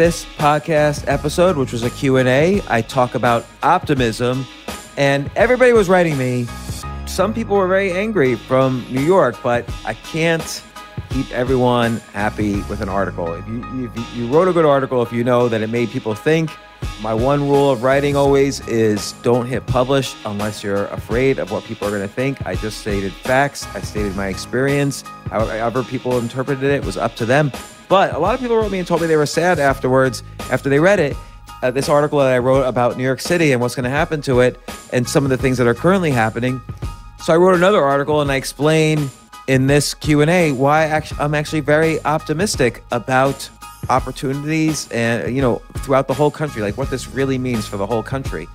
this podcast episode, which was a Q&A, I talk about optimism and everybody was writing me. Some people were very angry from New York, but I can't keep everyone happy with an article. If you, if you wrote a good article, if you know that it made people think, my one rule of writing always is don't hit publish unless you're afraid of what people are going to think. I just stated facts. I stated my experience. However, people interpreted it was up to them. But a lot of people wrote me and told me they were sad afterwards after they read it. Uh, this article that I wrote about New York City and what's going to happen to it and some of the things that are currently happening. So I wrote another article and I explain in this Q&A why I'm actually very optimistic about opportunities and you know throughout the whole country like what this really means for the whole country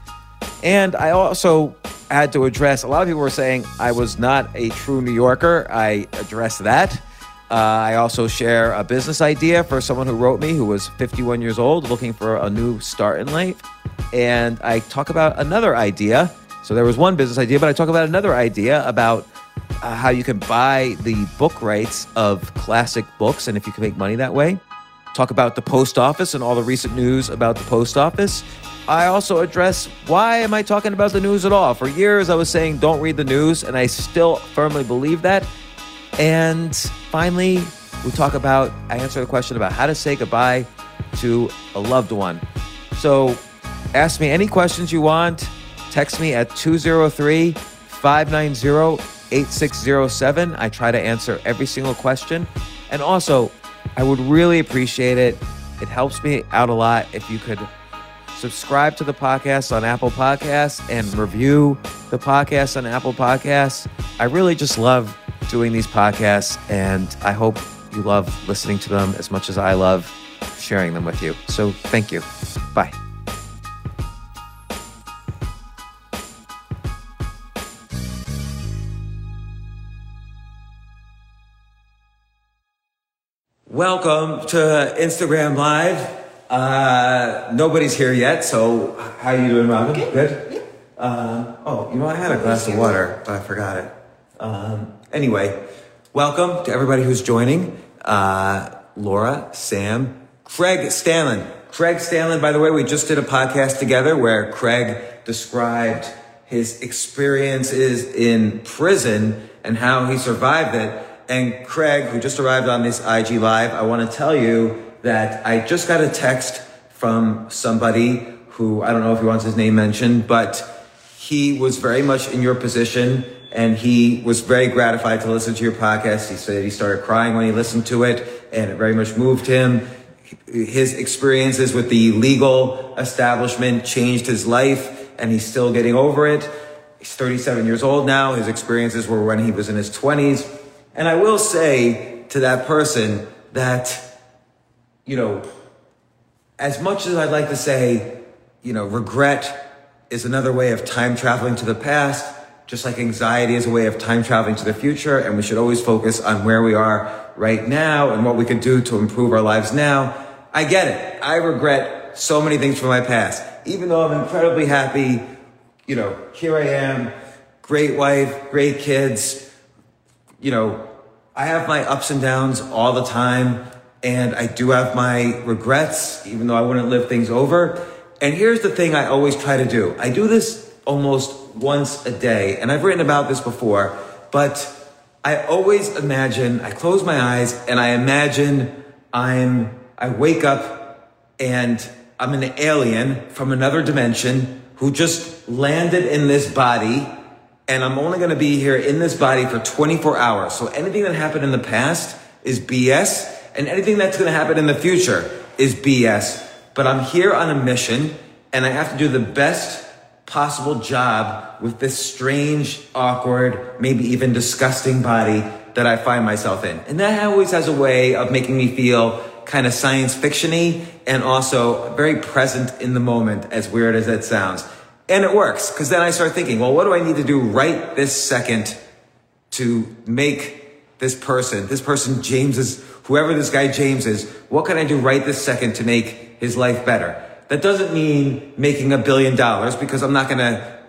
and i also had to address a lot of people were saying i was not a true new yorker i addressed that uh, i also share a business idea for someone who wrote me who was 51 years old looking for a new start in life and i talk about another idea so there was one business idea but i talk about another idea about uh, how you can buy the book rights of classic books and if you can make money that way talk about the post office and all the recent news about the post office. I also address why am I talking about the news at all? For years I was saying don't read the news, and I still firmly believe that. And finally, we talk about, I answer the question about how to say goodbye to a loved one. So ask me any questions you want. Text me at 203 590 8607. I try to answer every single question. And also, I would really appreciate it. It helps me out a lot if you could subscribe to the podcast on Apple Podcasts and review the podcast on Apple Podcasts. I really just love doing these podcasts, and I hope you love listening to them as much as I love sharing them with you. So thank you. Bye. Welcome to Instagram Live. Uh, nobody's here yet, so how are you doing, Robin? Good. Good. Um, oh, you know, I had a glass of water, but I forgot it. Um, anyway, welcome to everybody who's joining. Uh, Laura, Sam, Craig Stanland. Craig Stanland, by the way, we just did a podcast together where Craig described his experiences in prison and how he survived it. And Craig, who just arrived on this IG Live, I want to tell you that I just got a text from somebody who I don't know if he wants his name mentioned, but he was very much in your position and he was very gratified to listen to your podcast. He said he started crying when he listened to it and it very much moved him. His experiences with the legal establishment changed his life and he's still getting over it. He's 37 years old now. His experiences were when he was in his 20s. And I will say to that person that, you know, as much as I'd like to say, you know, regret is another way of time traveling to the past, just like anxiety is a way of time traveling to the future, and we should always focus on where we are right now and what we can do to improve our lives now. I get it. I regret so many things from my past. Even though I'm incredibly happy, you know, here I am, great wife, great kids, you know, I have my ups and downs all the time, and I do have my regrets, even though I wouldn't live things over. And here's the thing I always try to do I do this almost once a day, and I've written about this before, but I always imagine, I close my eyes and I imagine I'm, I wake up and I'm an alien from another dimension who just landed in this body and I'm only going to be here in this body for 24 hours. So anything that happened in the past is BS, and anything that's going to happen in the future is BS. But I'm here on a mission, and I have to do the best possible job with this strange, awkward, maybe even disgusting body that I find myself in. And that always has a way of making me feel kind of science fictiony and also very present in the moment, as weird as that sounds. And it works because then I start thinking, well, what do I need to do right this second to make this person, this person, James is, whoever this guy James is, what can I do right this second to make his life better? That doesn't mean making a billion dollars because I'm not going to,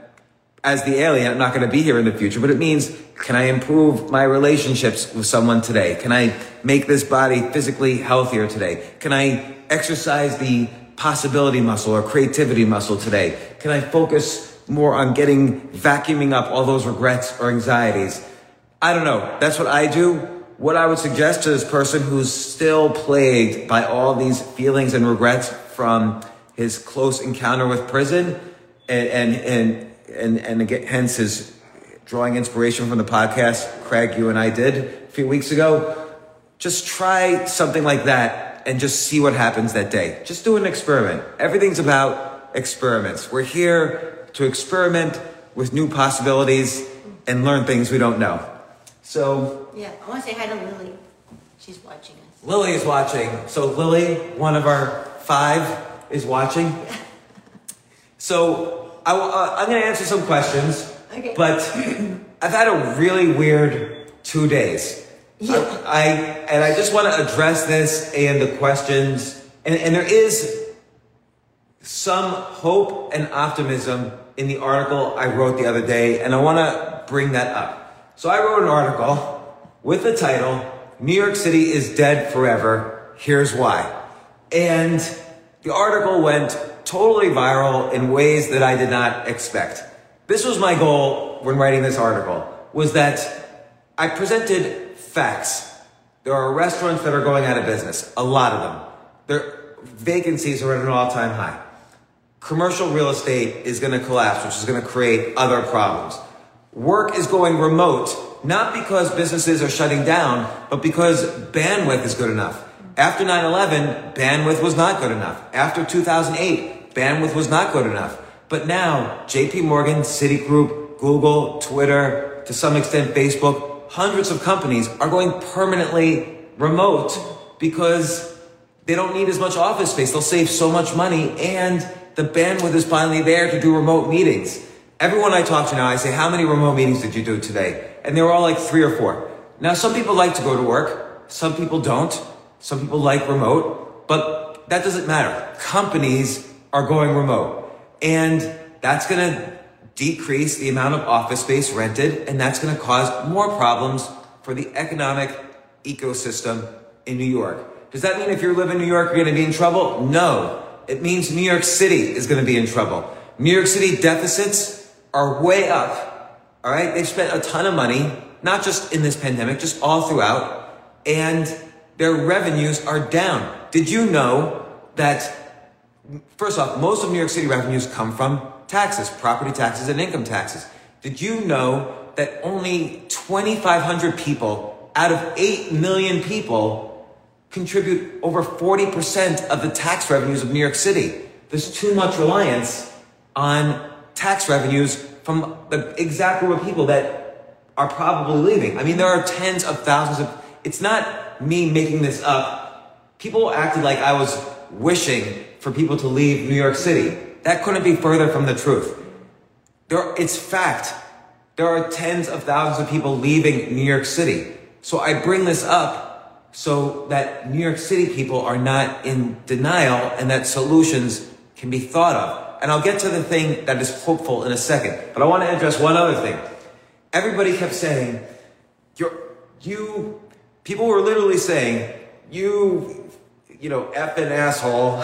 as the alien, I'm not going to be here in the future, but it means can I improve my relationships with someone today? Can I make this body physically healthier today? Can I exercise the possibility muscle or creativity muscle today? Can I focus more on getting, vacuuming up all those regrets or anxieties? I don't know. That's what I do. What I would suggest to this person who's still plagued by all these feelings and regrets from his close encounter with prison and, and, and, and, and again, hence his drawing inspiration from the podcast Craig, you and I did a few weeks ago. Just try something like that and just see what happens that day. Just do an experiment. Everything's about experiments. We're here to experiment with new possibilities and learn things we don't know. So, yeah, I want to say hi to Lily. She's watching us. Lily is watching. So, Lily, one of our five, is watching. So, I, am uh, going to answer some questions. Okay. But I've had a really weird two days. Yeah. I, I, and I just want to address this and the questions. And, and there is some hope and optimism in the article I wrote the other day, and I want to bring that up. So I wrote an article with the title New York City is dead forever. Here's why. And the article went totally viral in ways that I did not expect. This was my goal when writing this article was that I presented Facts. There are restaurants that are going out of business, a lot of them. Their vacancies are at an all time high. Commercial real estate is going to collapse, which is going to create other problems. Work is going remote, not because businesses are shutting down, but because bandwidth is good enough. After 9 11, bandwidth was not good enough. After 2008, bandwidth was not good enough. But now, JP Morgan, Citigroup, Google, Twitter, to some extent Facebook, hundreds of companies are going permanently remote because they don't need as much office space. They'll save so much money and the bandwidth is finally there to do remote meetings. Everyone I talk to now, I say, how many remote meetings did you do today? And they were all like three or four. Now, some people like to go to work. Some people don't. Some people like remote, but that doesn't matter. Companies are going remote. And that's going to decrease the amount of office space rented, and that's going to cause more problems for the economic ecosystem in New York. Does that mean if you live in New York, you're going to be in trouble? No. It means New York City is going to be in trouble. New York City deficits are way up. All right. They've spent a ton of money, not just in this pandemic, just all throughout. And their revenues are down. Did you know that, first off, most of New York City revenues come from taxes, property taxes, and income taxes. Did you know that only 2,500 people out of 8 million people contribute over 40% of the tax revenues of New York City? There's too much reliance on tax revenues from the exact group of people that are probably leaving. I mean, there are tens of thousands of, it's not me making this up. People acted like I was wishing for people to leave New York City. That couldn't be further from the truth. There, it's fact. There are tens of thousands of people leaving New York City. So I bring this up so that New York City people are not in denial and that solutions can be thought of. And I'll get to the thing that is hopeful in a second. But I want to address one other thing. Everybody kept saying, you're, you, people were literally saying, you, you know, effing asshole.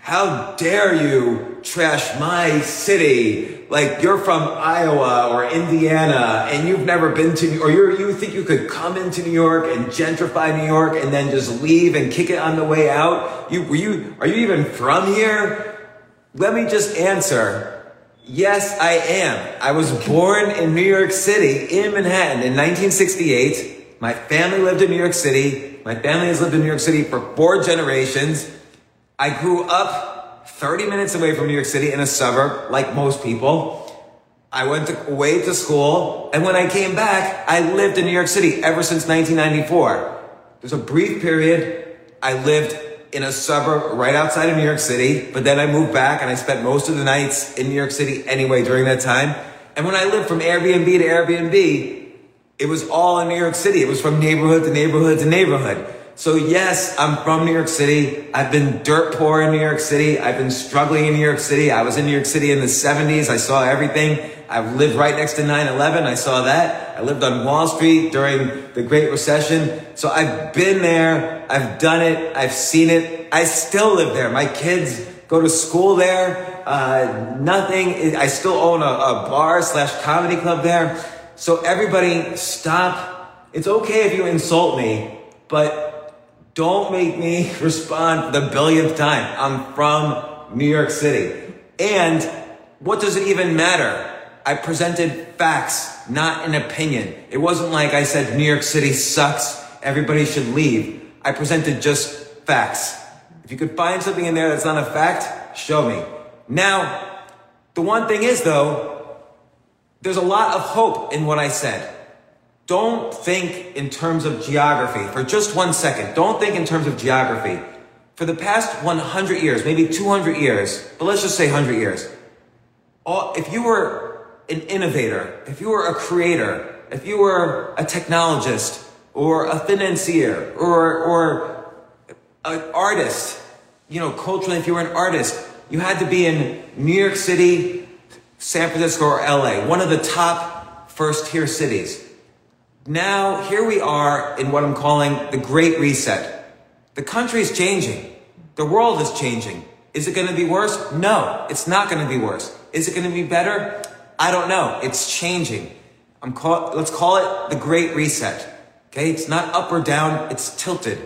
How dare you trash my city? Like you're from Iowa or Indiana and you've never been to, or you you think you could come into New York and gentrify New York and then just leave and kick it on the way out? You, you, are you even from here? Let me just answer. Yes, I am. I was born in New York City, in Manhattan, in 1968. My family lived in New York City. My family has lived in New York City for four generations. I grew up 30 minutes away from New York City in a suburb, like most people. I went away to school, and when I came back, I lived in New York City ever since 1994. There's a brief period I lived in a suburb right outside of New York City, but then I moved back and I spent most of the nights in New York City anyway during that time. And when I lived from Airbnb to Airbnb, it was all in New York City. It was from neighborhood to neighborhood to neighborhood. So yes, I'm from New York City. I've been dirt poor in New York City. I've been struggling in New York City. I was in New York City in the 70s. I saw everything. I lived right next to 9-11. I saw that. I lived on Wall Street during the Great Recession. So I've been there. I've done it. I've seen it. I still live there. My kids go to school there. Uh, nothing. I still own a, a bar slash comedy club there. So everybody stop. It's okay if you insult me, but don't make me respond the billionth time. I'm from New York City. And what does it even matter? I presented facts, not an opinion. It wasn't like I said New York City sucks, everybody should leave. I presented just facts. If you could find something in there that's not a fact, show me. Now, the one thing is though, there's a lot of hope in what I said. Don't think in terms of geography for just one second. Don't think in terms of geography. For the past 100 years, maybe 200 years, but let's just say 100 years, all, if you were an innovator, if you were a creator, if you were a technologist or a financier or, or an artist, you know, culturally, if you were an artist, you had to be in New York City, San Francisco, or LA, one of the top first tier cities. Now, here we are in what I'm calling the Great Reset. The country is changing. The world is changing. Is it going to be worse? No, it's not going to be worse. Is it going to be better? I don't know. It's changing. I'm call, let's call it the Great Reset. Okay, it's not up or down, it's tilted.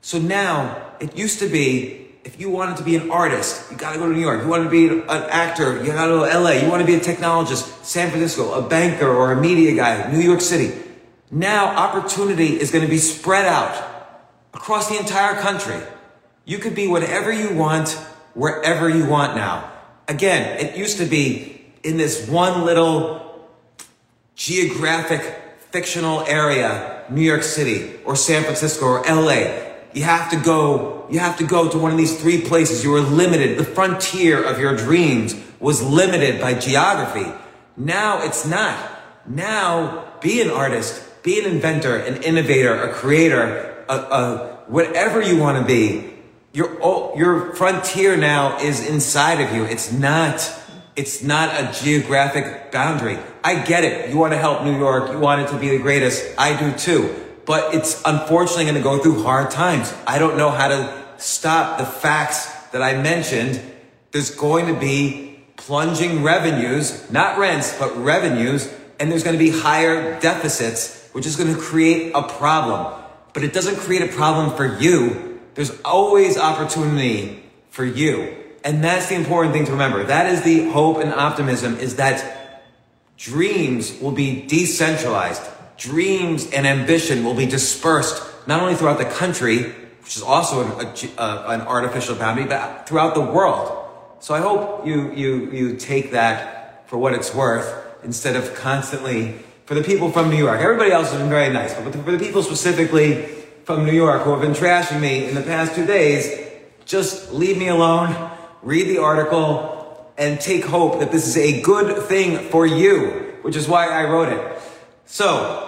So now, it used to be if you wanted to be an artist, you gotta go to New York. You want to be an actor, you gotta go to LA. You want to be a technologist, San Francisco, a banker or a media guy, New York City. Now opportunity is to be spread out across the entire country. You could be whatever you want, wherever you want now. Again, it used to be in this one little geographic fictional area, New York City or San Francisco or LA. You have to go, you have to go to one of these three places. You were limited. The frontier of your dreams was limited by geography. Now it's not. Now be an artist, be an inventor, an innovator, a creator, a, a whatever you want to be. Your your frontier now is inside of you. It's not it's not a geographic boundary. I get it. You want to help New York. You want it to be the greatest. I do too. But it's unfortunately going to go through hard times. I don't know how to stop the facts that I mentioned. There's going to be plunging revenues, not rents, but revenues, and there's going to be higher deficits, which is going to create a problem. But it doesn't create a problem for you. There's always opportunity for you. And that's the important thing to remember. That is the hope and optimism is that dreams will be decentralized. Dreams and ambition will be dispersed not only throughout the country, which is also an, a, a, uh, an artificial boundary, but throughout the world. So I hope you, you, you take that for what it's worth instead of constantly, for the people from New York, everybody else has been very nice, but for the people specifically from New York who have been trashing me in the past two days, just leave me alone read the article, and take hope that this is a good thing for you, which is why I wrote it. So,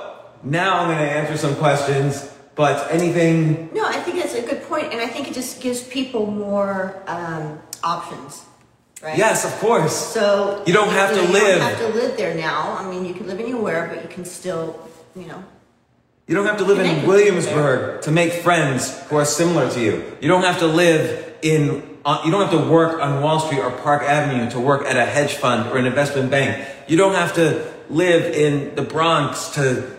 now I'm going to answer some questions, but anything. No, I think that's a good point, and I think it just gives people more um, options. Right? Yes, of course. So you don't have you to know, live. You don't have to live there now. I mean, you can live anywhere, but you can still, you know. You don't have to live in Williamsburg to make friends who are similar to you. You don't have to live in uh, you don't have to work on Wall Street or Park Avenue to work at a hedge fund or an investment bank. You don't have to live in the Bronx to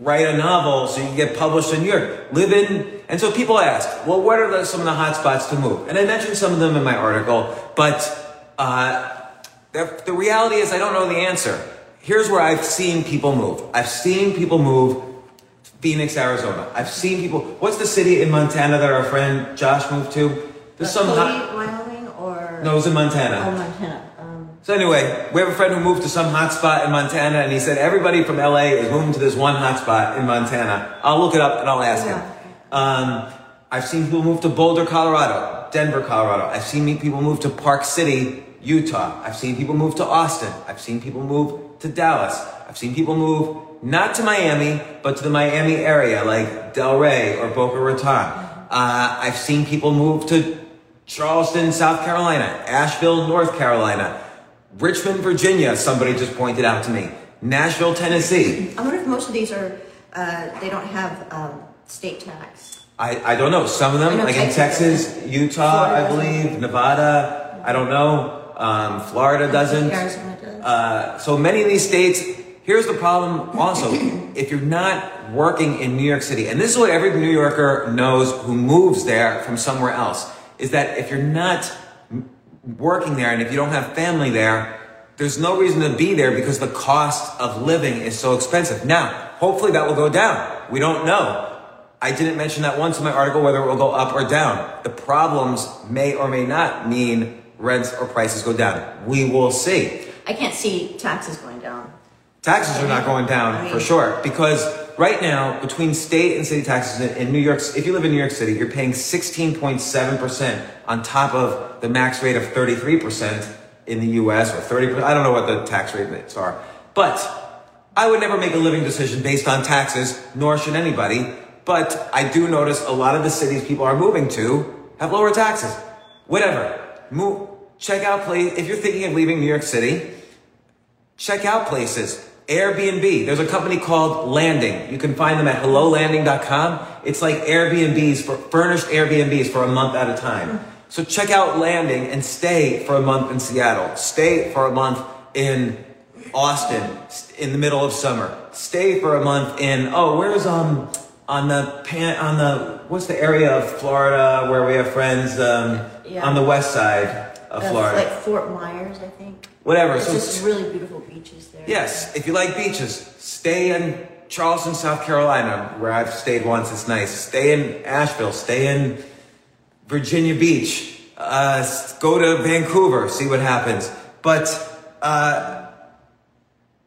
write a novel so you can get published in New York. Live in, and so people ask, well, what are the, some of the hot spots to move? And I mentioned some of them in my article, but uh, the, the reality is I don't know the answer. Here's where I've seen people move. I've seen people move Phoenix, Arizona. I've seen people. What's the city in Montana that our friend Josh moved to? There's some hot, Wyoming or no, it was in Montana. Oh, Montana. So anyway, we have a friend who moved to some hot spot in Montana, and he said everybody from LA is moving to this one hot spot in Montana. I'll look it up and I'll ask yeah. him. Um, I've seen people move to Boulder, Colorado, Denver, Colorado. I've seen people move to Park City, Utah. I've seen people move to Austin. I've seen people move to Dallas. I've seen people move not to Miami, but to the Miami area, like Delray or Boca Raton. Uh, I've seen people move to Charleston, South Carolina, Asheville, North Carolina, Richmond, Virginia, somebody just pointed out to me, Nashville, Tennessee. I wonder if most of these are, uh, they don't have um, state tax. I, I don't know. Some of them, like in Texas, Utah, Florida I believe, Nevada, I don't know. Um, Florida doesn't. Arizona does. Uh, so many of these states, here's the problem also. if you're not working in New York City, and this is what every New Yorker knows who moves there from somewhere else is that if you're not working there and if you don't have family there, there's no reason to be there because the cost of living is so expensive. Now, hopefully that will go down. We don't know. I didn't mention that once in my article whether it will go up or down. The problems may or may not mean rents or prices go down. We will see. I can't see taxes going down. Taxes are not going down I mean, for sure because right now between state and city taxes in New York, if you live in New York City, you're paying 16.7% on top of the max rate of 33% in the US or 30. I don't know what the tax rates are, but I would never make a living decision based on taxes, nor should anybody. But I do notice a lot of the cities people are moving to have lower taxes. Whatever. Move, check out place. If you're thinking of leaving New York City, check out places. Airbnb. There's a company called Landing. You can find them at hellolanding.com. It's like Airbnbs for furnished Airbnbs for a month at a time. So check out Landing and stay for a month in Seattle. Stay for a month in Austin in the middle of summer. Stay for a month in oh, where's um on the pan on the what's the area of Florida where we have friends um yeah. on the west side of uh, Florida. Like Fort Myers, I think. Whatever. It's so just really beautiful beaches. Yes, if you like beaches, stay in Charleston, South Carolina, where I've stayed once. It's nice. Stay in Asheville. Stay in Virginia Beach. Uh, go to Vancouver. See what happens. But uh,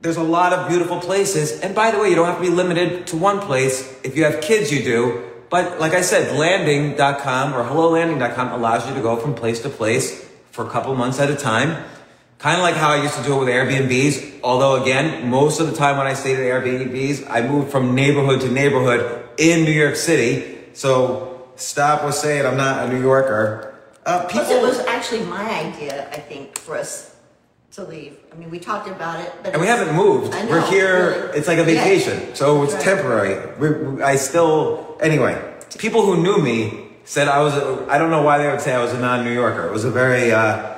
there's a lot of beautiful places. And by the way, you don't have to be limited to one place. If you have kids, you do. But like I said, landing.com or hellolanding.com allows you to go from place to place for a couple months at a time. Kind of like how I used to do it with Airbnbs. Although again, most of the time when I stayed at Airbnbs, I moved from neighborhood to neighborhood in New York City. So stop with saying I'm not a New Yorker. Uh, Plus, it was actually my idea, I think, for us to leave. I mean, we talked about it, but and we haven't moved. Know, We're here. really. It's like a Yeah. vacation, so it's Right. temporary. We, we- I still anyway. People who knew me said I was. A, I don't know why they would say I was a non-New Yorker. It was a very. Uh,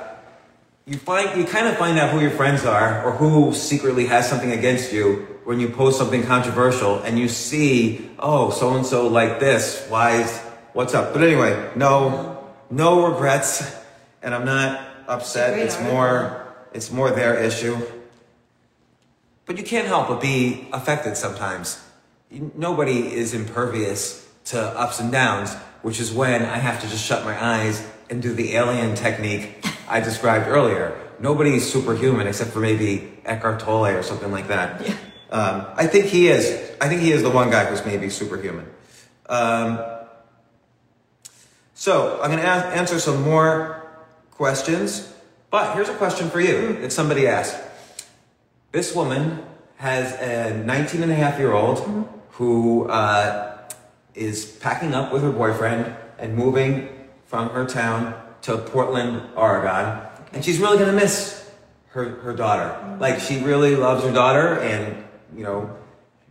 you find you kind of find out who your friends are or who secretly has something against you when you post something controversial and you see oh so and so like this why is what's up? But anyway no no regrets. And i'm not upset. Great it's more it's more their issue. But you can't help but be affected sometimes. Nobody is impervious to ups and downs which is when i have to just shut my eyes and do the alien technique i described earlier. Nobody's superhuman except for maybe eckhart tolle or something like that. Yeah. um, i think he is i think he is the one guy who's maybe superhuman. Um, so i'm going to answer some more questions but here's a question for you that somebody asked. This woman has a 19 and a half year old who uh, is packing up with her boyfriend and moving from her town to Portland, Oregon. And she's really going to miss her, her daughter. Like, she really loves her daughter, and, you know,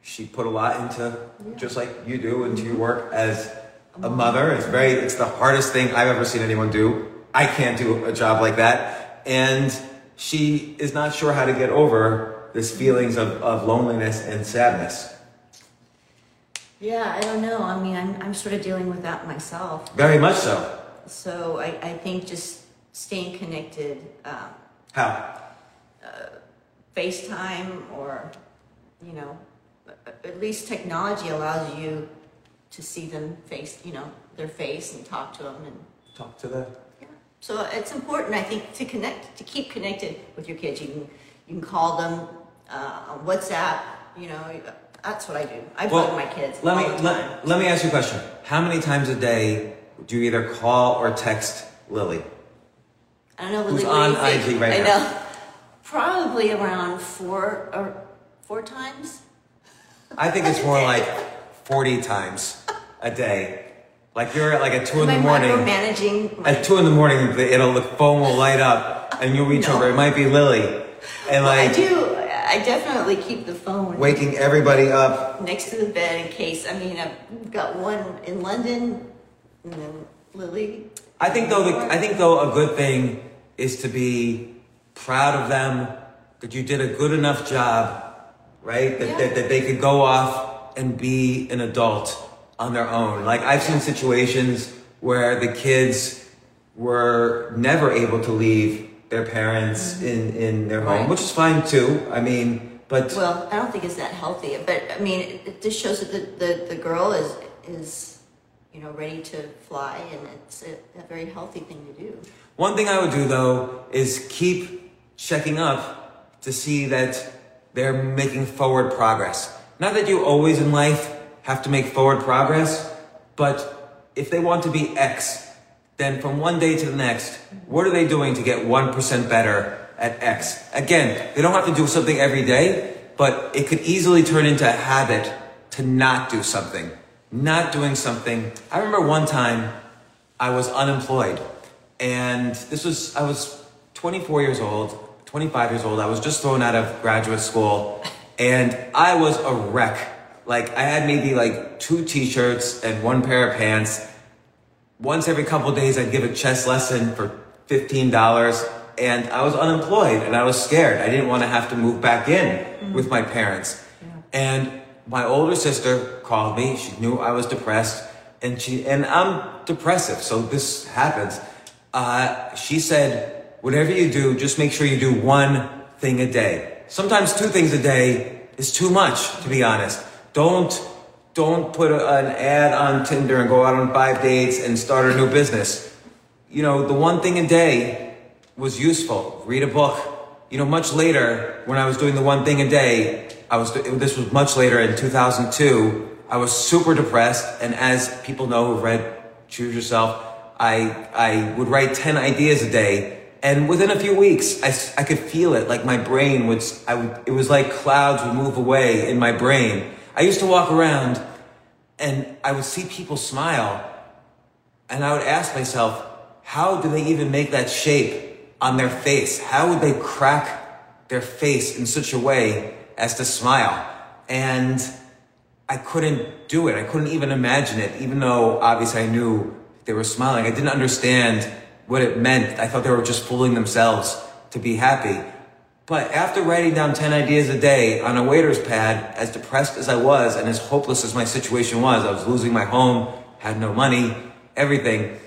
she put a lot into, just like you do, into your work as a mother. It's very, it's the hardest thing I've ever seen anyone do. I can't do a job like that. And she is not sure how to get over this feelings of, of loneliness and sadness. Yeah, I don't know. I mean, I'm, I'm sort of dealing with that myself. Very much so. So I, I think just staying connected, um, How? FaceTime or, you know, at least technology allows you to see them face, you know, their face and talk to them and Talk to the. yeah. So it's important, I think, to connect, to keep connected with your kids. You can, you can call them uh, on WhatsApp. You know, that's what I do. I bug my kids let me let, let me ask you a question. How many times a day do you either call or text Lily? I don't know. Lily, do on? IG right I now? know. Probably around four or four times. I think it's more like forty times a day. Like you're at like at two in the morning. Managing At two in the morning, the- it'll the phone will light up, and you'll reach No. over. It might be Lily, and I like do. I definitely keep the phone waking everybody up. next to the bed in case. I mean, I've got one in London, and then Lily. I think though, the, I think though, a good thing is to be proud of them that you did a good enough job, right? That, Yeah. that, that they could go off and be an adult on their own. Like I've seen situations where the kids were never able to leave their parents in, in their home, Mm-hmm. Right. which is fine too. I mean, but Well, I don't think it's that healthy, but I mean, it, it just shows that the, the, the girl is is you know ready to fly, and it's a, a very healthy thing to do. One thing I would do though is keep checking up to see that they're making forward progress. Not that you always in life have to make forward progress, but if they want to be X, then from one day to the next, what are they doing to get 1% better at X? Again, they don't have to do something every day, but it could easily turn into a habit to not do something. Not doing something. I remember one time I was unemployed. And this was, I was 24 years old, 25 years old. I was just thrown out of graduate school. And I was a wreck. Like, I had maybe like two t shirts and one pair of pants. Once every couple days, I'd give a chess lesson for $15. And I was unemployed and I was scared. I didn't want to have to move back in mm. with my parents. And my older sister called me. She knew I was depressed, and she and I'm depressive, so this happens. Uh, she said, "Whatever you do, just make sure you do one thing a day. Sometimes two things a day is too much, to be honest. Don't don't put a, an ad on Tinder and go out on five dates and start a new business. You know, the one thing a day was useful. Read a book. You know, much later, when I was doing the one thing a day, I was, this was much later in 2002, I was super depressed. And as people know who've read Choose Yourself, I, I would write 10 ideas a day. And within a few weeks, I, I could feel it. Like my brain would, I would, it was like clouds would move away in my brain. I used to walk around and I would see people smile, and I would ask myself, how do they even make that shape on their face? How would they crack their face in such a way as to smile? And I couldn't do it. I couldn't even imagine it, even though obviously I knew they were smiling. I didn't understand what it meant. I thought they were just fooling themselves to be happy. But after writing down 10 ideas a day on a waiter's pad, as depressed as I was and as hopeless as my situation was, I was losing my home, had no money, everything,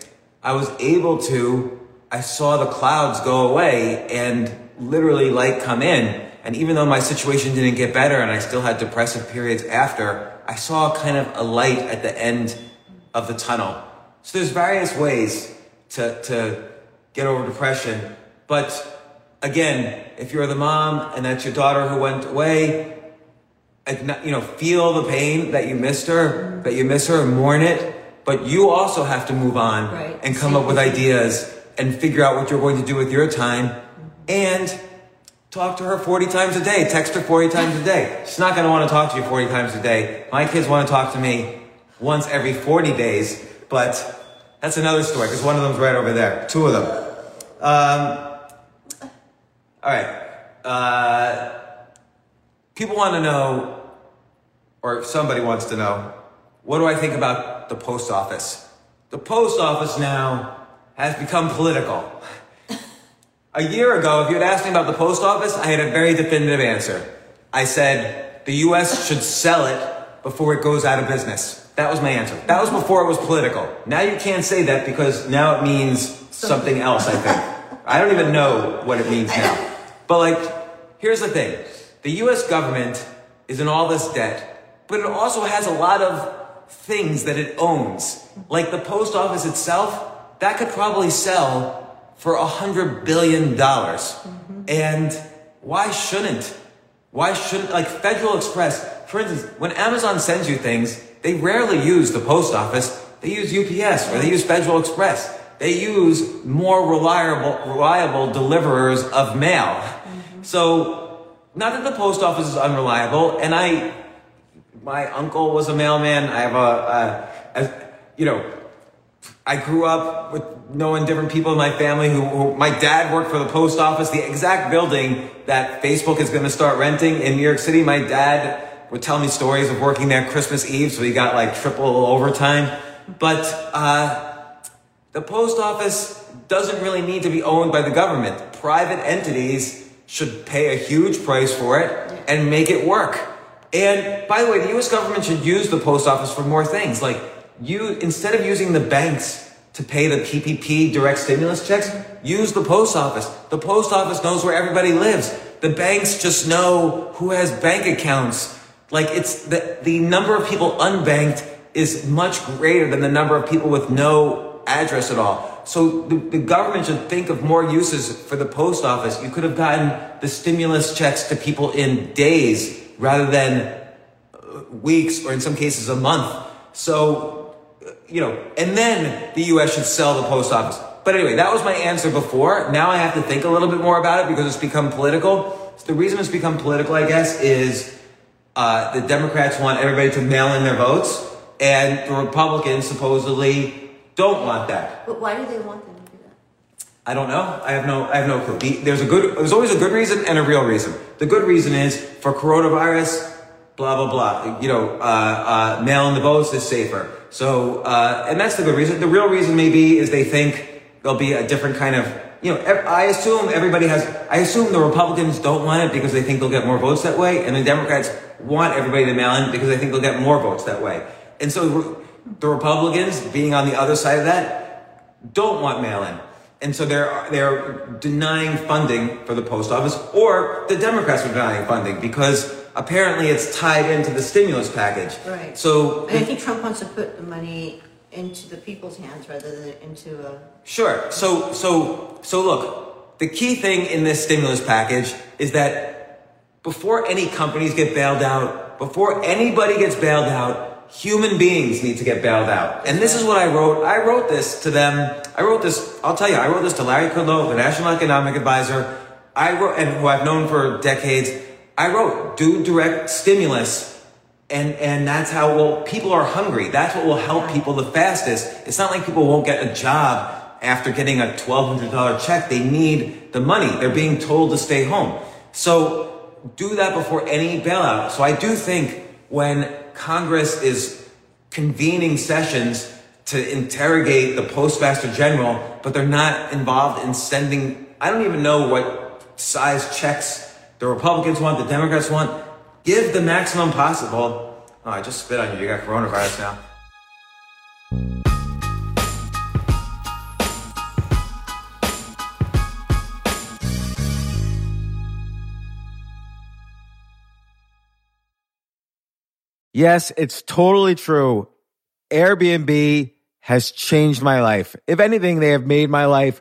I was able to, I saw the clouds go away and literally light come in. And even though my situation didn't get better and I still had depressive periods after, I saw kind of a light at the end of the tunnel. So there's various ways to, to get over depression. But again, if you're the mom and that's your daughter who went away, you know, feel the pain that you missed her, that you miss her, and mourn it. But you also have to move on right. and come up with ideas and figure out what you're going to do with your time. And talk to her 40 times a day. Text her 40 times a day. She's not going to want to talk to you 40 times a day. My kids want to talk to me once every 40 days, but that's another story because one of them's right over there. Two of them. Um, all right. Uh, people want to know, or somebody wants to know, what do I think about the post office? The post office now has become political. A year ago, if you had asked me about the post office, I had a very definitive answer. I said the US should sell it before it goes out of business. That was my answer. That was before it was political. Now you can't say that because now it means something else, I think. I don't even know what it means now. But like, here's the thing. The US government is in all this debt, but it also has a lot of things that it owns. Like the post office itself, that could probably sell for a hundred billion dollars. Mm-hmm. And why shouldn't? Why shouldn't, like Federal Express, for instance, when Amazon sends you things, they rarely use the post office. They use UPS or they use Federal Express. They use more reliable, reliable deliverers of mail. Mm-hmm. So, not that the post office is unreliable, and I, my uncle was a mailman. I have a, a, a you know, I grew up with knowing different people in my family who, who, my dad worked for the post office, the exact building that Facebook is going to start renting in New York City. My dad would tell me stories of working there Christmas Eve, so he got like triple overtime. But uh, the post office doesn't really need to be owned by the government. Private entities should pay a huge price for it and make it work. And by the way, the US government should use the post office for more things. Like you instead of using the banks to pay the PPP direct stimulus checks, use the post office. The post office knows where everybody lives. The banks just know who has bank accounts like it's the, the number of people unbanked is much greater than the number of people with no address at all. So the, the government should think of more uses for the post office. You could have gotten the stimulus checks to people in days rather than uh, weeks or in some cases a month. So, you know, and then the US should sell the post office. But anyway, that was my answer before. Now I have to think a little bit more about it because it's become political. So the reason it's become political, I guess, is uh, the Democrats want everybody to mail in their votes, and the Republicans supposedly don't want that. But why do they want them to do that? I don't know. I have no. I have no clue. There's a good. There's always a good reason and a real reason. The good reason is for coronavirus. Blah blah blah. You know, uh, uh, mail in the votes is safer. So, uh, and that's the good reason. The real reason maybe is they think there'll be a different kind of you know, I assume everybody has, I assume the Republicans don't want it because they think they'll get more votes that way, and the Democrats want everybody to mail in because they think they'll get more votes that way. And so the Republicans, being on the other side of that, don't want mail in. And so they're, they're denying funding for the post office, or the Democrats are denying funding because apparently it's tied into the stimulus package. Right. So, and I think Trump wants to put the money into the people's hands rather than into a. Sure. So, so, so look, the key thing in this stimulus package is that before any companies get bailed out, before anybody gets bailed out, human beings need to get bailed out. And this is what I wrote. I wrote this to them. I wrote this, I'll tell you, I wrote this to Larry Kudlow, the National Economic Advisor. I wrote, and who I've known for decades. I wrote, do direct stimulus And, and that's how, well, people are hungry. That's what will help people the fastest. It's not like people won't get a job after getting a $1,200 check. They need the money. They're being told to stay home. So do that before any bailout. So I do think when Congress is convening sessions to interrogate the postmaster general, but they're not involved in sending, I don't even know what size checks the Republicans want, the Democrats want. Give the maximum possible. Oh, I just spit on you. You got coronavirus now. Yes, it's totally true. Airbnb has changed my life. If anything, they have made my life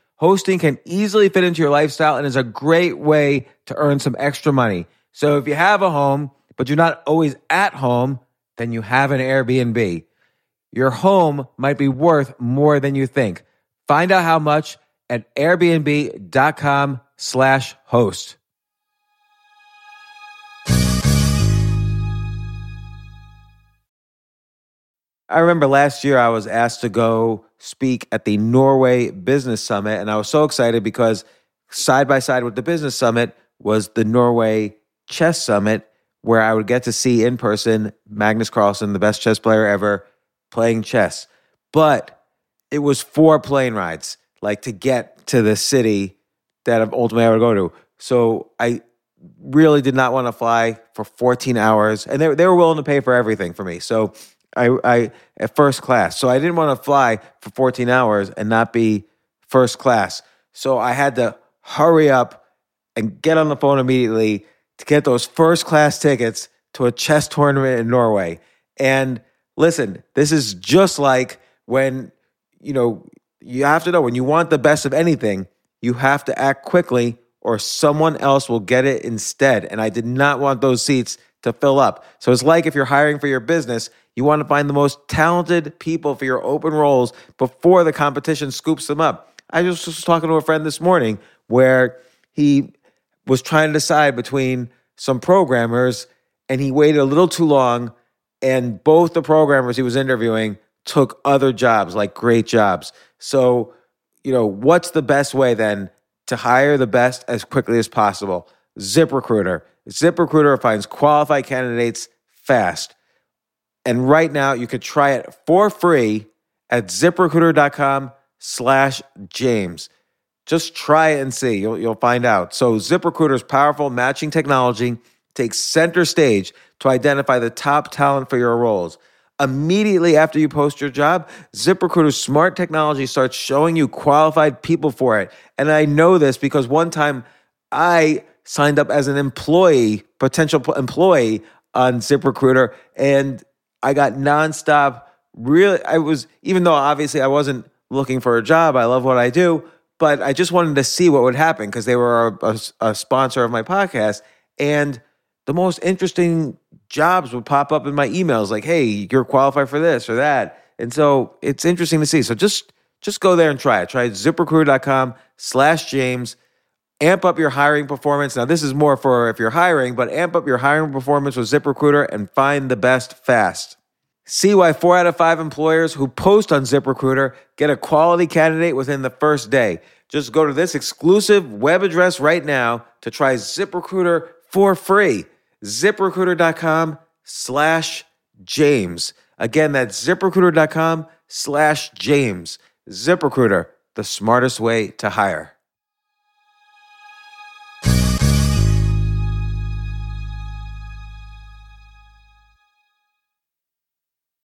Hosting can easily fit into your lifestyle and is a great way to earn some extra money. So if you have a home, but you're not always at home, then you have an Airbnb. Your home might be worth more than you think. Find out how much at airbnb.com slash host. I remember last year I was asked to go speak at the Norway Business Summit, and I was so excited because side by side with the Business Summit was the Norway Chess Summit, where I would get to see in person Magnus Carlsen, the best chess player ever, playing chess. But it was four plane rides, like to get to the city that ultimately I would go to. So I really did not want to fly for 14 hours, and they, they were willing to pay for everything for me. So I, I at first class. So I didn't want to fly for 14 hours and not be first class. So I had to hurry up and get on the phone immediately to get those first class tickets to a chess tournament in Norway. And listen, this is just like when, you know, you have to know when you want the best of anything, you have to act quickly or someone else will get it instead. And I did not want those seats to fill up. So it's like if you're hiring for your business, you want to find the most talented people for your open roles before the competition scoops them up. I just was talking to a friend this morning where he was trying to decide between some programmers and he waited a little too long and both the programmers he was interviewing took other jobs like great jobs. So, you know, what's the best way then to hire the best as quickly as possible? ZipRecruiter. ZipRecruiter finds qualified candidates fast. And right now you can try it for free at ziprecruiter.com slash James. Just try it and see. You'll, you'll find out. So ZipRecruiter's powerful matching technology takes center stage to identify the top talent for your roles. Immediately after you post your job, ZipRecruiter's smart technology starts showing you qualified people for it. And I know this because one time I signed up as an employee, potential employee on ZipRecruiter, and I got nonstop. Really, I was, even though obviously I wasn't looking for a job, I love what I do, but I just wanted to see what would happen because they were a, a, a sponsor of my podcast. And the most interesting jobs would pop up in my emails like, hey, you're qualified for this or that. And so it's interesting to see. So just Just go there and try it. Try ziprecruiter.com slash James. Amp up your hiring performance. Now, this is more for if you're hiring, but amp up your hiring performance with ZipRecruiter and find the best fast. See why four out of five employers who post on ZipRecruiter get a quality candidate within the first day. Just go to this exclusive web address right now to try ZipRecruiter for free. ZipRecruiter.com slash James. Again, that's ziprecruiter.com slash James. ZipRecruiter, the smartest way to hire.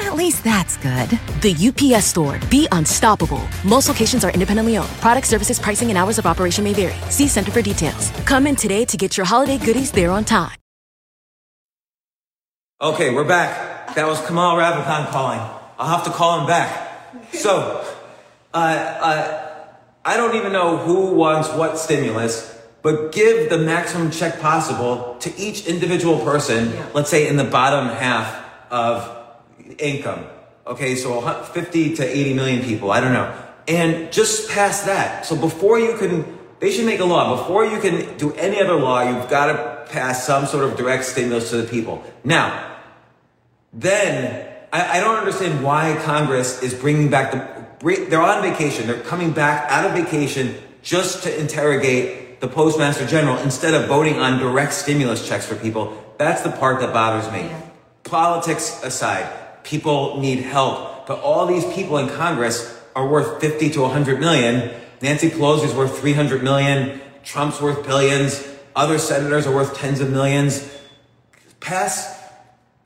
At least that's good. The UPS store. Be unstoppable. Most locations are independently owned. Product services, pricing, and hours of operation may vary. See Center for details. Come in today to get your holiday goodies there on time. Okay, we're back. That was Kamal Ravikant calling. I'll have to call him back. So, uh, uh, I don't even know who wants what stimulus, but give the maximum check possible to each individual person, let's say in the bottom half of income. Okay, so 50 to 80 million people, I don't know. And just past that. So before you can, they should make a law. Before you can do any other law, you've got to pass some sort of direct stimulus to the people. Now, then I, I don't understand why Congress is bringing back the, they're on vacation. They're coming back out of vacation just to interrogate the postmaster general instead of voting on direct stimulus checks for people. That's the part that bothers me. Politics aside, people need help, but all these people in Congress are worth 50 to 100 million. Nancy Pelosi is worth 300 million. Trump's worth billions. Other senators are worth tens of millions. Pass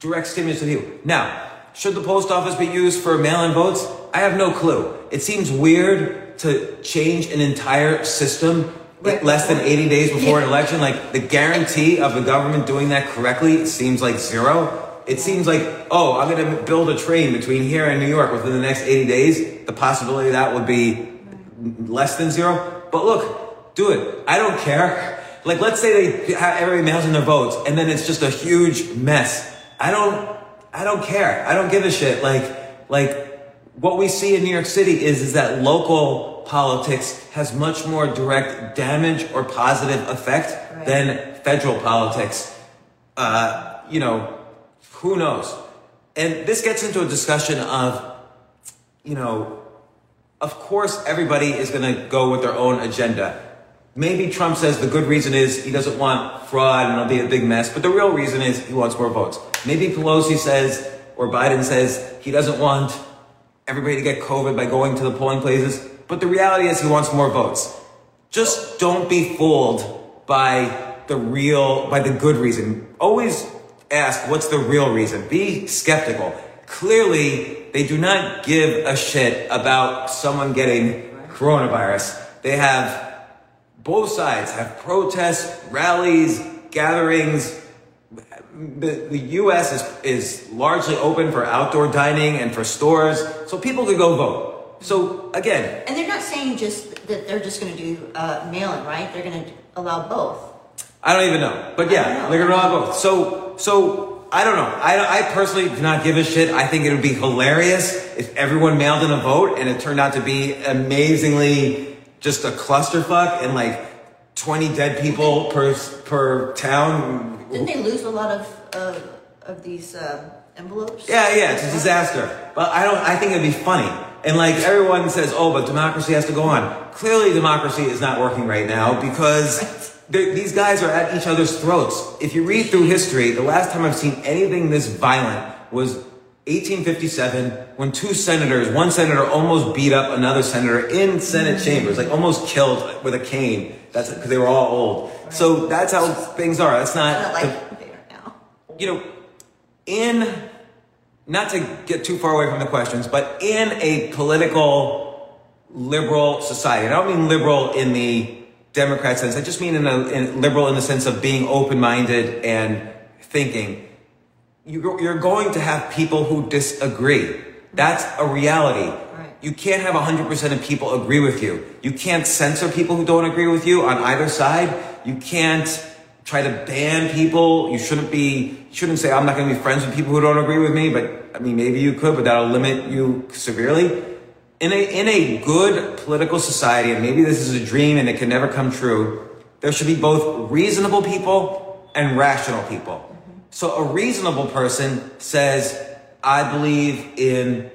direct stimulus to you. Now, should the post office be used for mail-in votes? I have no clue. It seems weird to change an entire system less than 80 days before an election. Like the guarantee of the government doing that correctly seems like zero. It seems like, oh, I'm going to build a train between here and New York within the next 80 days. The possibility of that would be less than zero. But look, do it. I don't care. Like, let's say they have everybody mails in their votes and then it's just a huge mess. I don't, I don't care. I don't give a shit. Like, like what we see in New York City is, is that local politics has much more direct damage or positive effect right. than federal politics. Uh, you know, who knows? And this gets into a discussion of, you know, of course everybody is going to go with their own agenda. Maybe Trump says the good reason is he doesn't want fraud and it'll be a big mess, but the real reason is he wants more votes. Maybe Pelosi says, or Biden says, he doesn't want everybody to get COVID by going to the polling places, but the reality is he wants more votes. Just don't be fooled by the real, by the good reason. Always ask, what's the real reason? Be skeptical. Clearly, they do not give a shit about someone getting coronavirus. They have both sides have protests, rallies, gatherings. The, the US is, is largely open for outdoor dining and for stores, so people could go vote. So again. And they're not saying just that they're just going to do uh, mail in, right? They're going to allow both. I don't even know. But yeah, know. they're going to allow both. So, so I don't know. I, I personally do not give a shit. I think it would be hilarious if everyone mailed in a vote and it turned out to be amazingly just a clusterfuck and like 20 dead people per per town. Didn't they lose a lot of uh, of these uh, envelopes? Yeah, yeah, it's a disaster. But I don't. I think it'd be funny. And like everyone says, oh, but democracy has to go on. Clearly, democracy is not working right now because these guys are at each other's throats. If you read through history, the last time I've seen anything this violent was 1857, when two senators, one senator almost beat up another senator in Senate chambers, like almost killed with a cane. That's because they were all old. So that's how things are. That's not. like the, now. You know, in not to get too far away from the questions, but in a political liberal society, I don't mean liberal in the Democrat sense. I just mean in a in liberal in the sense of being open minded and thinking you're, you're going to have people who disagree. That's a reality. Right. You can't have 100% of people agree with you. You can't censor people who don't agree with you on either side. You can't try to ban people. You shouldn't be, you shouldn't say, I'm not going to be friends with people who don't agree with me, but I mean, maybe you could, but that'll limit you severely. In a, in a good political society, and maybe this is a dream and it can never come true, there should be both reasonable people and rational people. So a reasonable person says, I believe in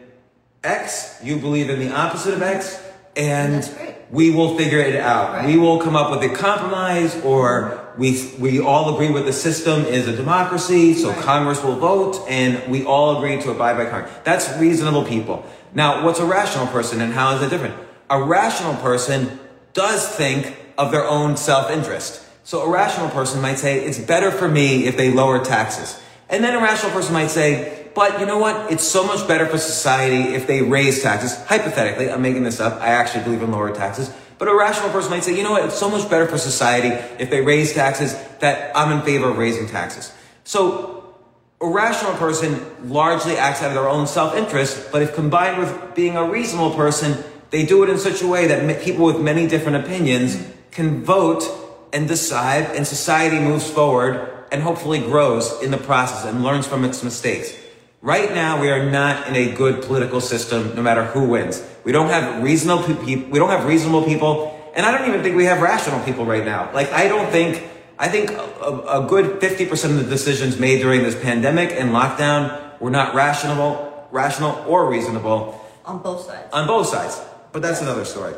X, you believe in the opposite of X, and. We will figure it out. Right. We will come up with a compromise, or we we all agree with the system is a democracy, so Right. Congress will vote, and we all agree to abide by Congress. That's reasonable people. Now, what's a rational person, and how is it different? A rational person does think of their own self-interest. So a rational person might say, it's better for me if they lower taxes. And then a rational person might say, but you know what? It's so much better for society if they raise taxes. Hypothetically, I'm making this up. I actually believe in lower taxes. But a rational person might say, you know what? It's so much better for society if they raise taxes that I'm in favor of raising taxes. So a rational person largely acts out of their own self-interest, but if combined with being a reasonable person, they do it in such a way that people with many different opinions can vote and decide, and society moves forward and hopefully grows in the process and learns from its mistakes. Right now, we are not in a good political system, no matter who wins. We don't have reasonable people. We don't have reasonable people, and I don't even think we have rational people right now. Like I don't think. I think a, a good 50% of the decisions made during this pandemic and lockdown were not rational, rational or reasonable on both sides. on both sides. But that's another story.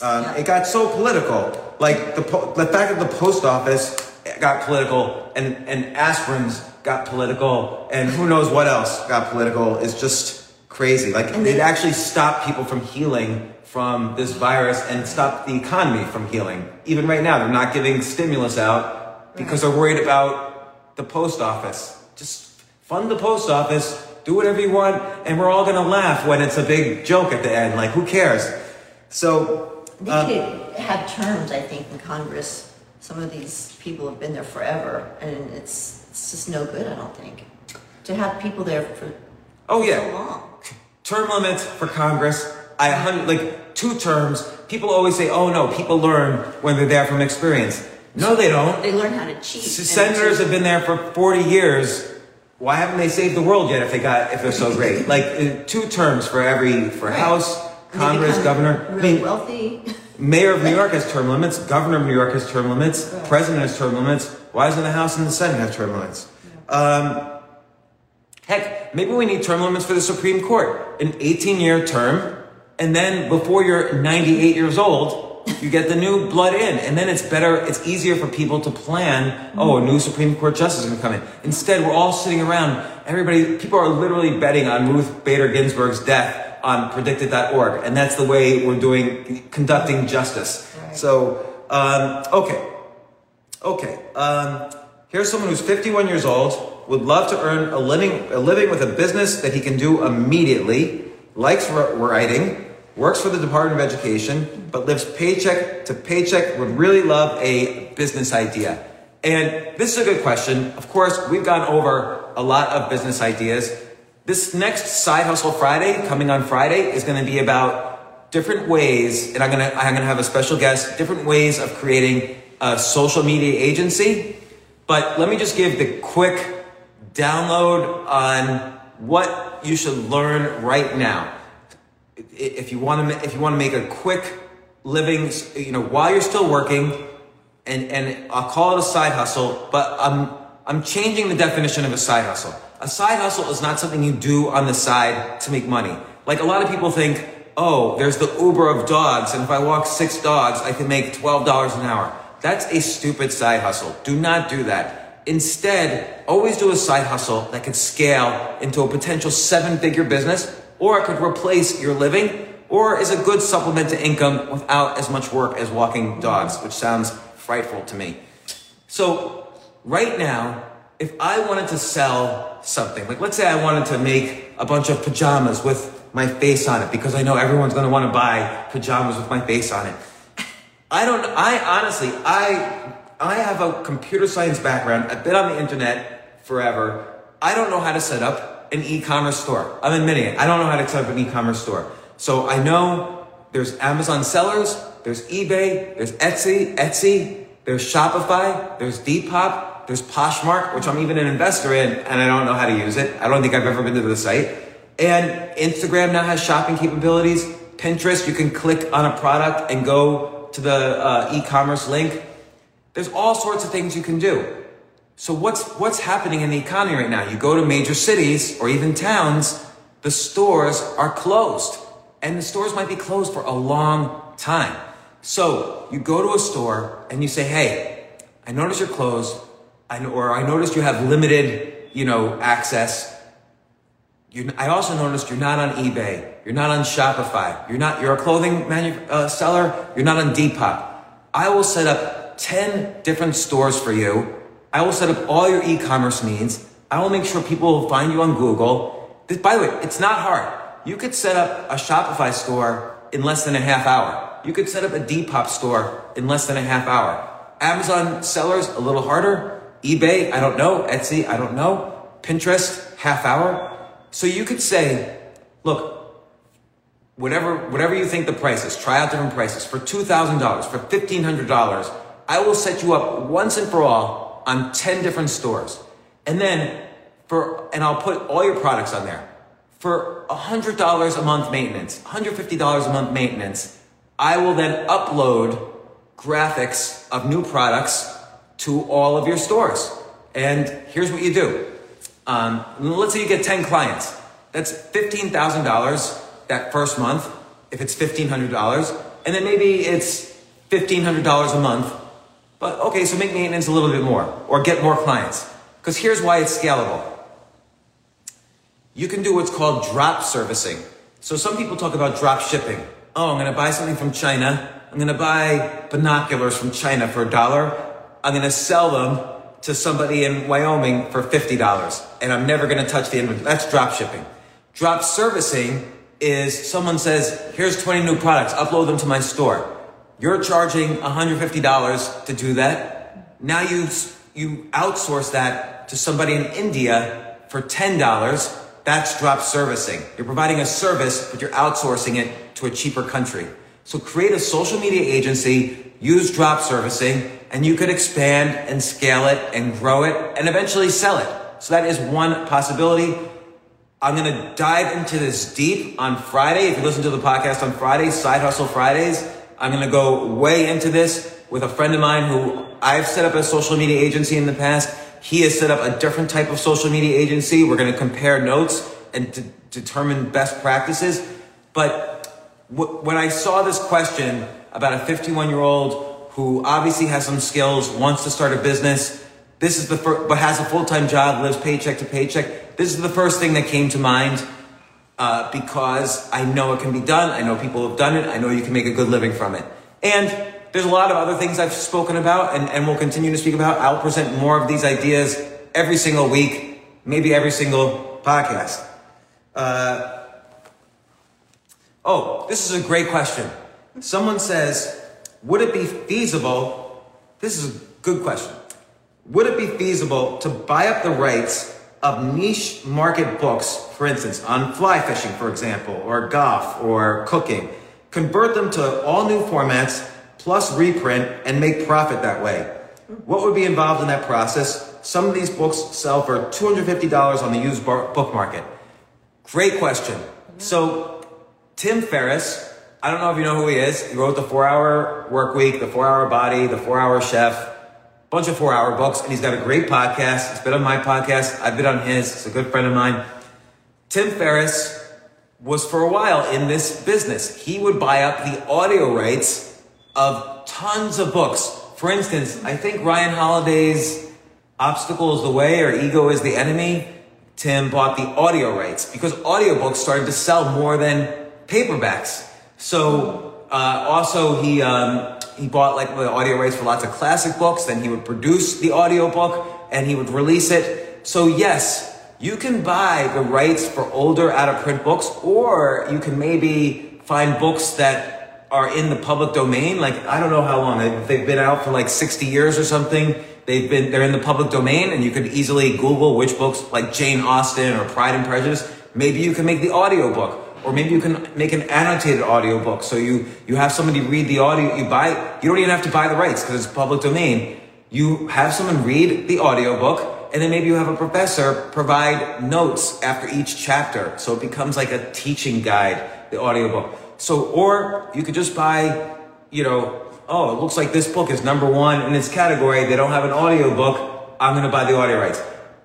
Um, Yeah. It got so political. Like the, po- the fact that the post office got political and, and aspirins got political and who knows what else got political is just crazy. Like And it actually stopped people from healing from this virus and stopped the economy from healing. Even right now, they're not giving stimulus out because they're worried about the post office. Just fund the post office, do whatever you want, and we're all gonna laugh when it's a big joke at the end. Like, who cares? So, They uh, have terms, I think, in Congress. Some of these people have been there forever, and it's, it's just no good, I don't think. To have people there for oh so yeah, long. term limits for Congress. I like two terms. People always say, "Oh no, people learn when they're there from experience." No, they don't. They learn how to cheat. Senators have been there for 40 years. Why haven't they saved the world yet if they got if they're so great? Like uh, two terms for every for Right. House, Congress, governor. I Really mean, wealthy. Mayor of New York has term limits. Governor of New York has term limits. Right. President has term limits. Why doesn't the House and the Senate have term limits? Um, heck, maybe we need term limits for the Supreme Court. An 18 year term, and then before you're 98 years old, you get the new blood in. And then it's better, it's easier for people to plan, oh, a new Supreme Court justice is going to come in. Instead, we're all sitting around, everybody, people are literally betting on Ruth Bader Ginsburg's death on PredictIt.org. And that's the way we're doing, conducting justice. So, um, okay. Okay. Um, here's someone who's 51 years old, would love to earn a living, a living with a business that he can do immediately, likes writing, works for the Department of Education, but lives paycheck to paycheck, would really love a business idea. And this is a good question. Of course, we've gone over a lot of business ideas. This next Side Hustle Friday, coming on Friday, is going to be about different ways, and I'm gonna I'm gonna have a special guest, different ways of creating a social media agency. But let me just give the quick download on what you should learn right now. If you want to, if you want to make a quick living, you know, while you're still working, and and I'll call it a side hustle, but I'm I'm changing the definition of a side hustle. A side hustle is not something you do on the side to make money. Like a lot of people think, oh, there's the Uber of dogs, and if I walk six dogs, I can make twelve dollars an hour. That's a stupid side hustle. Do not do that. Instead, always do a side hustle that could scale into a potential seven-figure business, or it could replace your living, or is a good supplement to income without as much work as walking dogs, which sounds frightful to me. So, right now, if I wanted to sell something, like let's say I wanted to make a bunch of pajamas with my face on it because I know everyone's going to want to buy pajamas with my face on it. I don't I honestly I I have a computer science background. I've been on the internet forever. I don't know how to set up an e-commerce store. I'm admitting it. I don't know how to set up an e-commerce store. So I know there's Amazon sellers, there's eBay, there's Etsy, Etsy, there's Shopify, there's Depop, there's Poshmark, which I'm even an investor in, and I don't know how to use it. I don't think I've ever been to the site. And Instagram now has shopping capabilities. Pinterest, you can click on a product and go to the uh, e-commerce link. There's all sorts of things you can do. So what's what's happening in the economy right now? You go to major cities or even towns, the stores are closed. And the stores might be closed for a long time. So you go to a store and you say, "Hey, I noticed you're closed, I or I noticed you have limited, you know, access. You, I also noticed you're not on eBay, you're not on Shopify, you're not, you're a clothing manu- uh, seller, you're not on Depop. I will set up 10 different stores for you I will set up all your e-commerce needs. I will make sure people will find you on Google. This, by the way, it's not hard. You could set up a Shopify store in less than a half hour. You could set up a Depop store in less than a half hour. Amazon sellers, a little harder. eBay, I don't know. Etsy, I don't know. Pinterest, half hour. So you could say, look, whatever, whatever you think the price is, try out different prices. For $2,000, for $1,500, I will set you up once and for all on 10 different stores. And then for, and I'll put all your products on there. For $100 a month maintenance, $150 a month maintenance, I will then upload graphics of new products to all of your stores. And here's what you do. Um, let's say you get 10 clients. That's $15,000 that first month, if it's $1,500. And then maybe it's $1,500 a month but okay, so make maintenance a little bit more or get more clients. Because here's why it's scalable. You can do what's called drop servicing. So some people talk about drop shipping. Oh, I'm going to buy something from China. I'm going to buy binoculars from China for a dollar. I'm going to sell them to somebody in Wyoming for $50 and I'm never going to touch the inventory. That's drop shipping. Drop servicing is someone says, here's 20 new products, upload them to my store. You're charging $150 to do that. Now you, you outsource that to somebody in India for $10. That's drop servicing. You're providing a service, but you're outsourcing it to a cheaper country. So create a social media agency, use drop servicing, and you could expand and scale it and grow it and eventually sell it. So that is one possibility. I'm going to dive into this deep on Friday. If you listen to the podcast on Friday, Side Hustle Fridays, I'm going to go way into this with a friend of mine who I've set up a social media agency in the past. He has set up a different type of social media agency. We're going to compare notes and determine best practices. But w- when I saw this question about a 51 year old who obviously has some skills, wants to start a business, this is the first, but has a full time job, lives paycheck to paycheck. This is the first thing that came to mind uh, because I know it can be done. I know people have done it. I know you can make a good living from it. And there's a lot of other things I've spoken about and, and will continue to speak about. I'll present more of these ideas every single week, maybe every single podcast. Uh, oh, this is a great question. Someone says, would it be feasible? This is a good question. Would it be feasible to buy up the rights of niche market books, for instance, on fly fishing, for example, or golf or cooking, convert them to all new formats plus reprint and make profit that way. What would be involved in that process? Some of these books sell for $250 on the used book market. Great question. So, Tim Ferriss, I don't know if you know who he is. He wrote The Four Hour Work Week, The Four Hour Body, The Four Hour Chef bunch of four hour books, and he's got a great podcast. He's been on my podcast. I've been on his. It's a good friend of mine. Tim Ferriss was for a while in this business. He would buy up the audio rights of tons of books. For instance, I think Ryan Holiday's Obstacle is the Way or Ego is the Enemy. Tim bought the audio rights because audiobooks started to sell more than paperbacks. So, uh, also he, um, he bought like the audio rights for lots of classic books. Then he would produce the audio book and he would release it. So yes, you can buy the rights for older out of print books, or you can maybe find books that are in the public domain. Like I don't know how long they've, been out for like 60 years or something. They've been they're in the public domain, and you could easily Google which books like Jane Austen or Pride and Prejudice. Maybe you can make the audiobook or maybe you can make an annotated audiobook so you you have somebody read the audio you buy you don't even have to buy the rights because it's public domain. You have someone read the audiobook and then maybe you have a professor provide notes after each chapter. So it becomes like a teaching guide the audiobook. So or you could just buy you know oh it looks like this book is number one in its category. They don't have an audiobook. I'm going to buy the audio rights.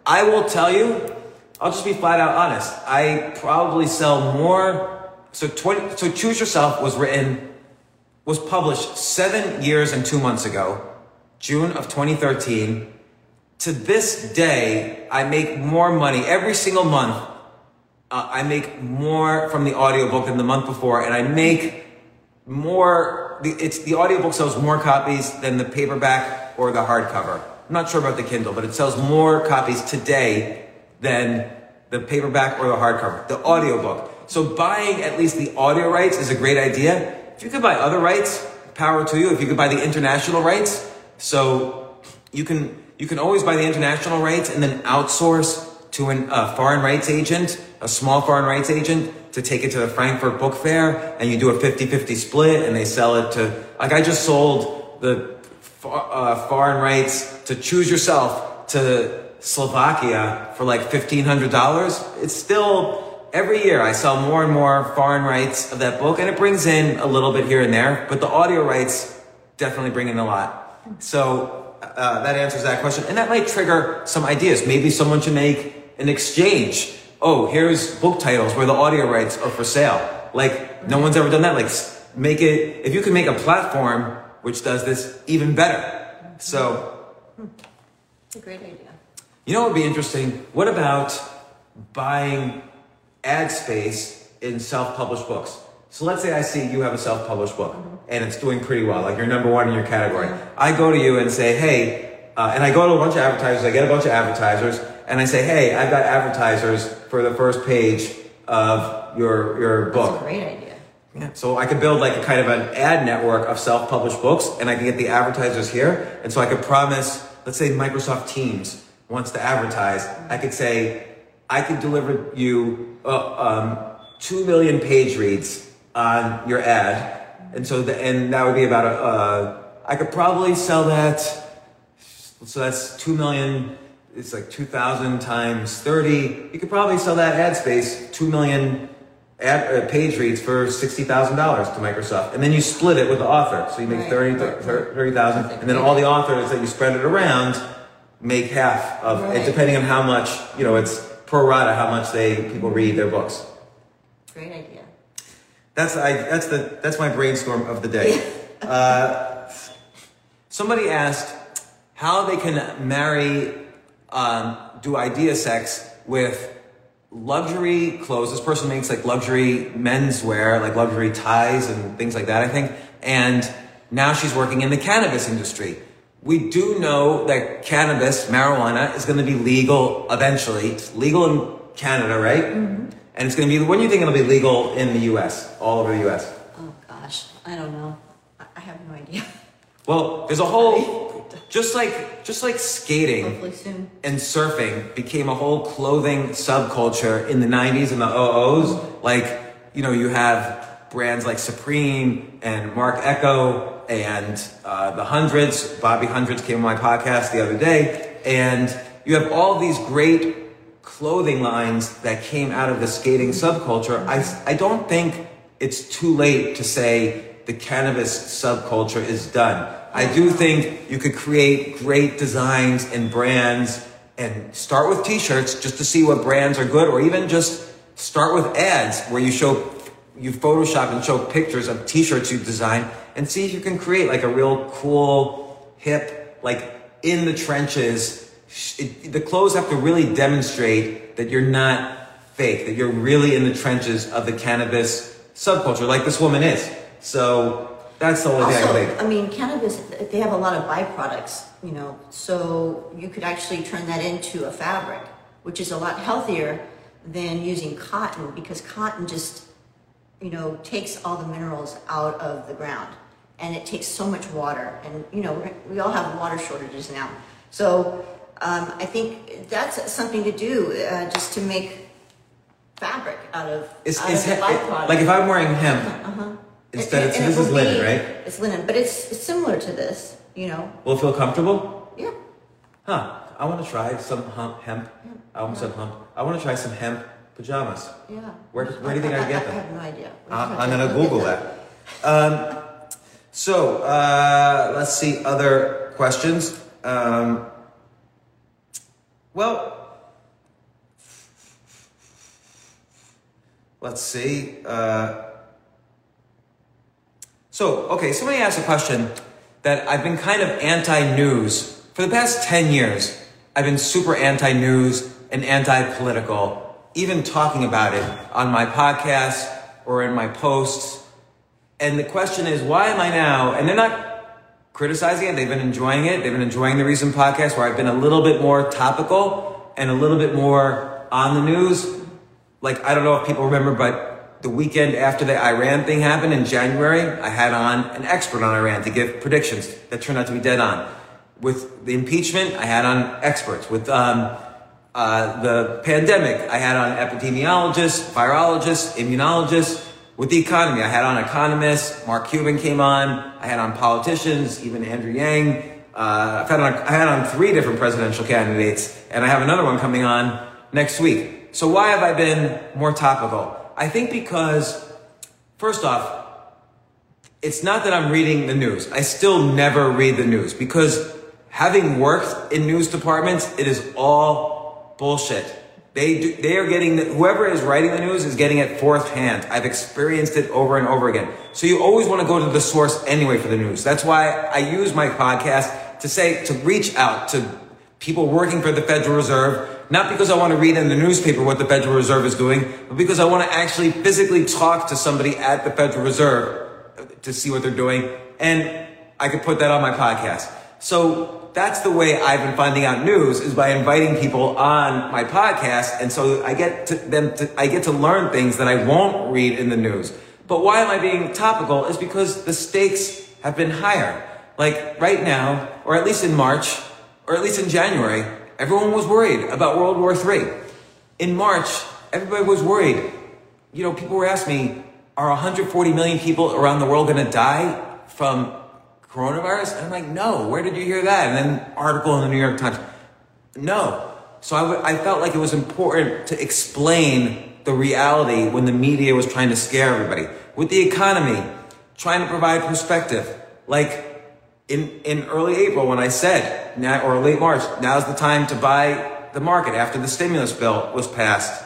I will tell you I'll just be flat out honest. I probably sell more. So 20, so Choose Yourself was written, was published seven years and two months ago, June of 2013. To this day, I make more money every single month. Uh, I make more from the audiobook than the month before, and I make more. It's the audiobook sells more copies than the paperback or the hardcover. I'm not sure about the Kindle, but it sells more copies today than the paperback or the hardcover, the audiobook. So buying at least the audio rights is a great idea. If you could buy other rights, power to you. If you could buy the international rights, so you can you can always buy the international rights and then outsource to a uh, foreign rights agent, a small foreign rights agent, to take it to the Frankfurt Book Fair, and you do a 50-50 split, and they sell it to like I just sold the uh, foreign rights to choose yourself to Slovakia for like $1,500, it's still, every year I sell more and more foreign rights of that book and it brings in a little bit here and there, but the audio rights definitely bring in a lot. So uh, that answers that question. And that might trigger some ideas. Maybe someone should make an exchange. Oh, here's book titles where the audio rights are for sale. Like, no one's ever done that. Like, make it, if you can make a platform which does this even better. So. It's a great idea. You know what would be interesting? What about buying ad space in self-published books? So let's say I see you have a self-published book mm-hmm. and it's doing pretty well, like you're number one in your category. I go to you and say, hey, uh, and I go to a bunch of advertisers, I get a bunch of advertisers, and I say, hey, I've got advertisers for the first page of your your book. That's a great idea. Yeah. So I could build like a kind of an ad network of self-published books, and I can get the advertisers here, and so I could promise, let's say Microsoft Teams wants to advertise, I could say, I could deliver you uh, um, two million page reads on your ad, and so the, and that would be about a. Uh, I could probably sell that. So that's two million. It's like two thousand times thirty. You could probably sell that ad space two million ad, uh, page reads for sixty thousand dollars to Microsoft, and then you split it with the author. So you make right. 30,000, and then all the authors that you spread it around make half of right. it, depending on how much you know. It's pro rata how much they people read their books. Great idea. That's I. That's the that's my brainstorm of the day. uh, somebody asked how they can marry, um, do idea sex with luxury clothes. This person makes like luxury menswear, like luxury ties and things like that. I think, and now she's working in the cannabis industry. We do know that cannabis, marijuana, is going to be legal eventually. It's legal in Canada, right? Mm-hmm. And it's going to be, when do you think it'll be legal in the US, all over the US? Oh gosh, I don't know. I have no idea. Well, there's a whole, just like, just like skating and surfing became a whole clothing subculture in the 90s and the 00s. Like, you know, you have brands like Supreme and Marc Ecko and uh, the Hundreds. Bobby Hundreds came on my podcast the other day, and you have all these great clothing lines that came out of the skating subculture. I, I don't think it's too late to say the cannabis subculture is done. I do think you could create great designs and brands and start with t-shirts just to see what brands are good or even just start with ads where you show you Photoshop and show pictures of t-shirts you design and see if you can create like a real cool, hip, like in the trenches. It, the clothes have to really demonstrate that you're not fake, that you're really in the trenches of the cannabis subculture, like this woman is. So that's the only also, thing I think. I mean, cannabis, they have a lot of byproducts, you know, so you could actually turn that into a fabric, which is a lot healthier than using cotton because cotton just you know, takes all the minerals out of the ground, and it takes so much water. And you know, we're- all have water shortages now. So um, I think that's something to do, uh, just to make fabric out of, Is, out is of he- like if I'm wearing hemp instead, And- of, so and this is linen, be- right? It's linen, but it's, it's similar to this, you know. Will it feel comfortable? Yeah. Huh. I want to try some hemp. hemp. I almost said hemp. I want to try some hemp pajamas. Yeah. Where, where do you think I get I them? I have no idea. I- I'm gonna Google that. Um, so uh, let's see other questions. Um, well, let's see. Uh, so okay, somebody asked a question that I've been kind of anti-news for the past ten years. I've been super anti-news and anti-political, even talking about it on my podcast or in my posts. And the question is, why am I now? And they're not criticizing it. They've been enjoying it. They've been enjoying the recent podcast where I've been a little bit more topical and a little bit more on the news. Like, I don't know if people remember, but the weekend after the Iran thing happened in January, I had on an expert on Iran to give predictions that turned out to be dead on. With the impeachment, I had on experts. With um, uh, the pandemic, I had on epidemiologists, virologists, immunologists. With the economy, I had on economists. Mark Cuban came on. I had on politicians, even Andrew Yang. Uh, I've had on, I had on three different presidential candidates, and I have another one coming on next week. So why have I been more topical? I think because, first off, it's not that I'm reading the news. I still never read the news because having worked in news departments, it is all bullshit. They do, they are getting the, whoever is writing the news is getting it fourth hand. I've experienced it over and over again. So you always want to go to the source anyway for the news. That's why I use my podcast to say to reach out to people working for the Federal Reserve, not because I want to read in the newspaper what the Federal Reserve is doing, but because I want to actually physically talk to somebody at the Federal Reserve to see what they're doing. And I could put that on my podcast. So that's the way I've been finding out news is by inviting people on my podcast. And so I get to them to, I get to learn things that I won't read in the news. But why am I being topical is because the stakes have been higher. Like right now, or at least in March, or at least in January, everyone was worried about World War III. In March, everybody was worried. You know, people were asking me, are 140 million people around the world going to die from coronavirus? And I'm like, no, where did you hear that? And then article in the New York Times. No. So I, w- I felt like it was important to explain the reality when the media was trying to scare everybody. With the economy, trying to provide perspective. Like in, in early April when I said, now, or late March, now's the time to buy the market after the stimulus bill was passed.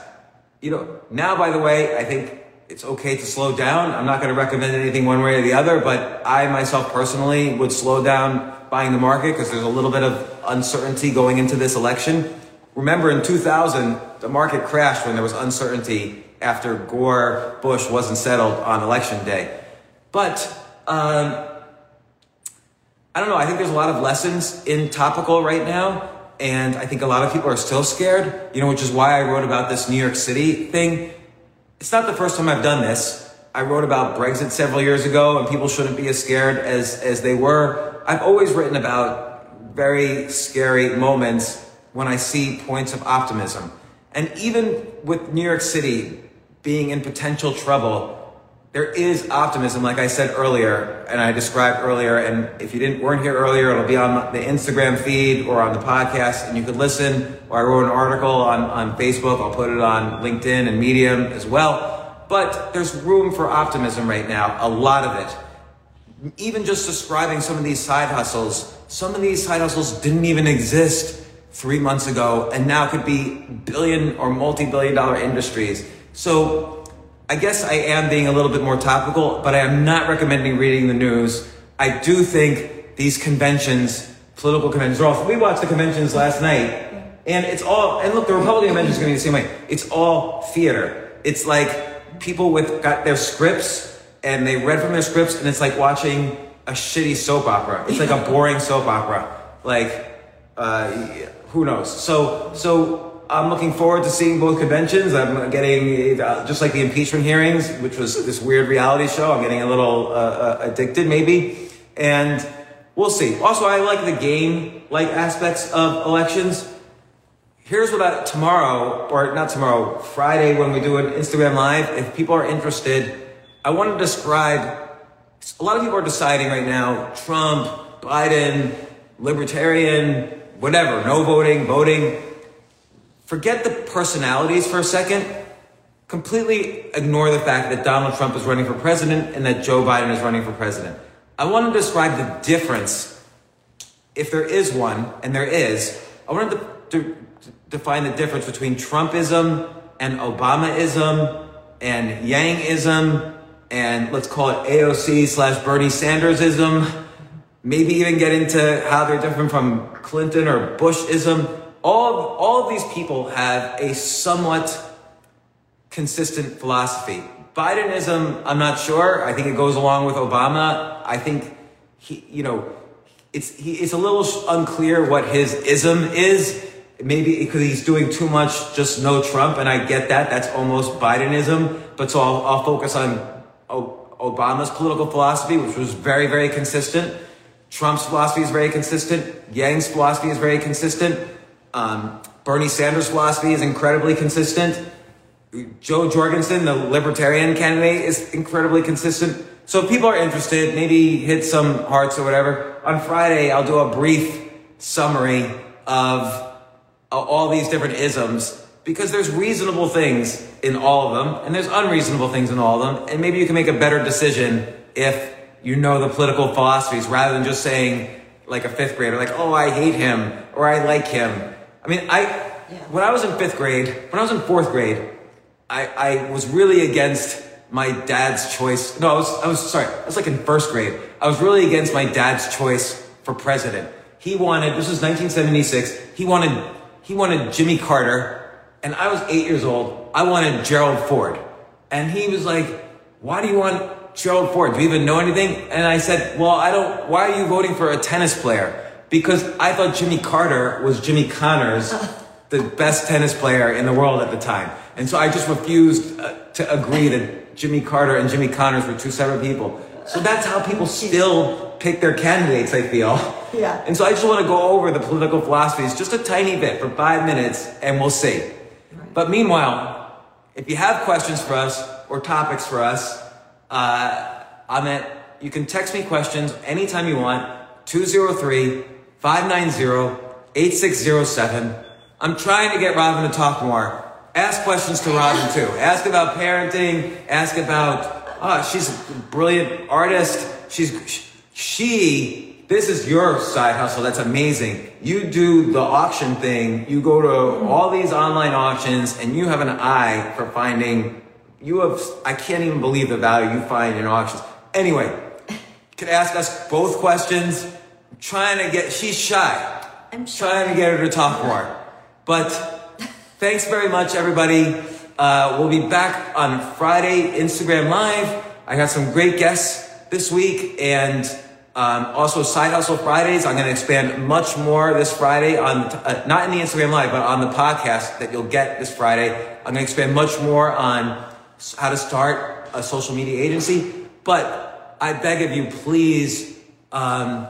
You know, now, by the way, I think it's okay to slow down. I'm not going to recommend anything one way or the other, but I myself personally would slow down buying the market because there's a little bit of uncertainty going into this election. Remember in 2000, the market crashed when there was uncertainty after Gore Bush wasn't settled on election day. But, um, I don't know. I think there's a lot of lessons in topical right now. And I think a lot of people are still scared, you know, which is why I wrote about this New York City thing. It's not the first time I've done this. I wrote about Brexit several years ago and people shouldn't be as scared as, as they were. I've always written about very scary moments when I see points of optimism. And even with New York City being in potential trouble, there is optimism, like I said earlier, and I described earlier. And if you didn't weren't here earlier, it'll be on the Instagram feed or on the podcast, and you could listen. Or I wrote an article on, on Facebook. I'll put it on LinkedIn and Medium as well. But there's room for optimism right now, a lot of it. Even just describing some of these side hustles, some of these side hustles didn't even exist three months ago, and now could be billion or multi-billion dollar industries. So I guess I am being a little bit more topical, but I am not recommending reading the news. I do think these conventions, political conventions, are all, we watched the conventions last night, and it's all, and look, the Republican convention is going to be the same way. It's all theater. It's like people with, got their scripts, and they read from their scripts, and it's like watching a shitty soap opera. It's like a boring soap opera. Like, uh, who knows? So, so, I'm looking forward to seeing both conventions. I'm getting, uh, just like the impeachment hearings, which was this weird reality show, I'm getting a little uh, uh, addicted maybe. And we'll see. Also, I like the game like aspects of elections. Here's what I, tomorrow, or not tomorrow, Friday when we do an Instagram Live, if people are interested, I want to describe, a lot of people are deciding right now, Trump, Biden, libertarian, whatever, no voting, voting. Forget the personalities for a second. Completely ignore the fact that Donald Trump is running for president and that Joe Biden is running for president. I want to describe the difference, if there is one, and there is. I want to, to, to define the difference between Trumpism and Obamaism and Yangism and let's call it AOC slash Bernie Sandersism. Maybe even get into how they're different from Clinton or Bushism. All, all of these people have a somewhat consistent philosophy. Bidenism, I'm not sure. I think it goes along with Obama. I think he, you know, it's he, it's a little unclear what his ism is. Maybe because he's doing too much, just no Trump, and I get that. That's almost Bidenism. But so I'll, I'll focus on Obama's political philosophy, which was very, very consistent. Trump's philosophy is very consistent. Yang's philosophy is very consistent. Um, Bernie Sanders' philosophy is incredibly consistent. Jo Jorgensen, the libertarian candidate, is incredibly consistent. So if people are interested, maybe hit some hearts or whatever. On Friday, I'll do a brief summary of uh, all these different isms because there's reasonable things in all of them and there's unreasonable things in all of them. And maybe you can make a better decision if you know the political philosophies rather than just saying like a fifth grader, like, oh, I hate him or I like him. I mean, I, when I was in fifth grade, when I was in fourth grade, I, I was really against my dad's choice. No, I was, I was sorry. I was like in first grade. I was really against my dad's choice for president. He wanted, this was 1976. He wanted, he wanted Jimmy Carter and I was eight years old. I wanted Gerald Ford. And he was like, why do you want Gerald Ford? Do you even know anything? And I said, well, I don't, why are you voting for a tennis player? Because I thought Jimmy Carter was Jimmy Connors, the best tennis player in the world at the time. And so I just refused uh, to agree that Jimmy Carter and Jimmy Connors were two separate people. So that's how people still pick their candidates, I feel. Yeah. And so I just want to go over the political philosophies just a tiny bit for five minutes and we'll see. But meanwhile, if you have questions for us or topics for us, uh, I'm you can text me questions anytime you want, 203 590 8607. I'm trying to get Robin to talk more. Ask questions to Robin too. Ask about parenting. Ask about, oh, she's a brilliant artist. She's, she, this is your side hustle. That's amazing. You do the auction thing. You go to all these online auctions and you have an eye for finding, you have, I can't even believe the value you find in auctions. Anyway, could ask us both questions. Trying to get, she's shy. I'm trying to get her to talk more. But thanks very much, everybody. Uh, we'll be back on Friday, Instagram Live. I got some great guests this week and um, also Side Hustle Fridays. I'm going to expand much more this Friday on, uh, not in the Instagram Live, but on the podcast that you'll get this Friday. I'm going to expand much more on how to start a social media agency. But I beg of you, please, um,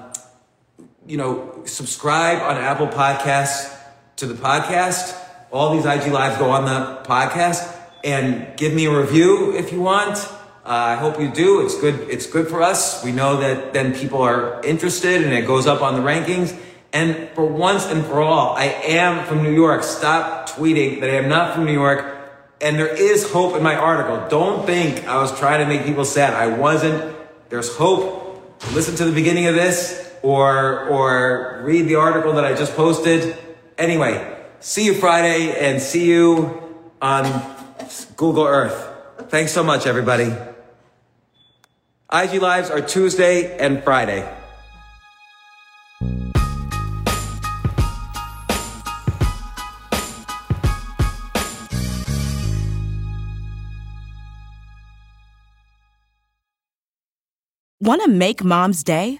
you know, subscribe on Apple Podcasts to the podcast. All these IG lives go on the podcast and give me a review if you want. Uh, I hope you do. It's good. It's good for us. We know that then people are interested and it goes up on the rankings. And for once and for all, I am from New York. Stop tweeting that I am not from New York. And there is hope in my article. Don't think I was trying to make people sad. I wasn't. There's hope. Listen to the beginning of this or or read the article that I just posted. Anyway, see you Friday and see you on Google Earth. Thanks so much, everybody. IG Lives are Tuesday and Friday. Want to make mom's day?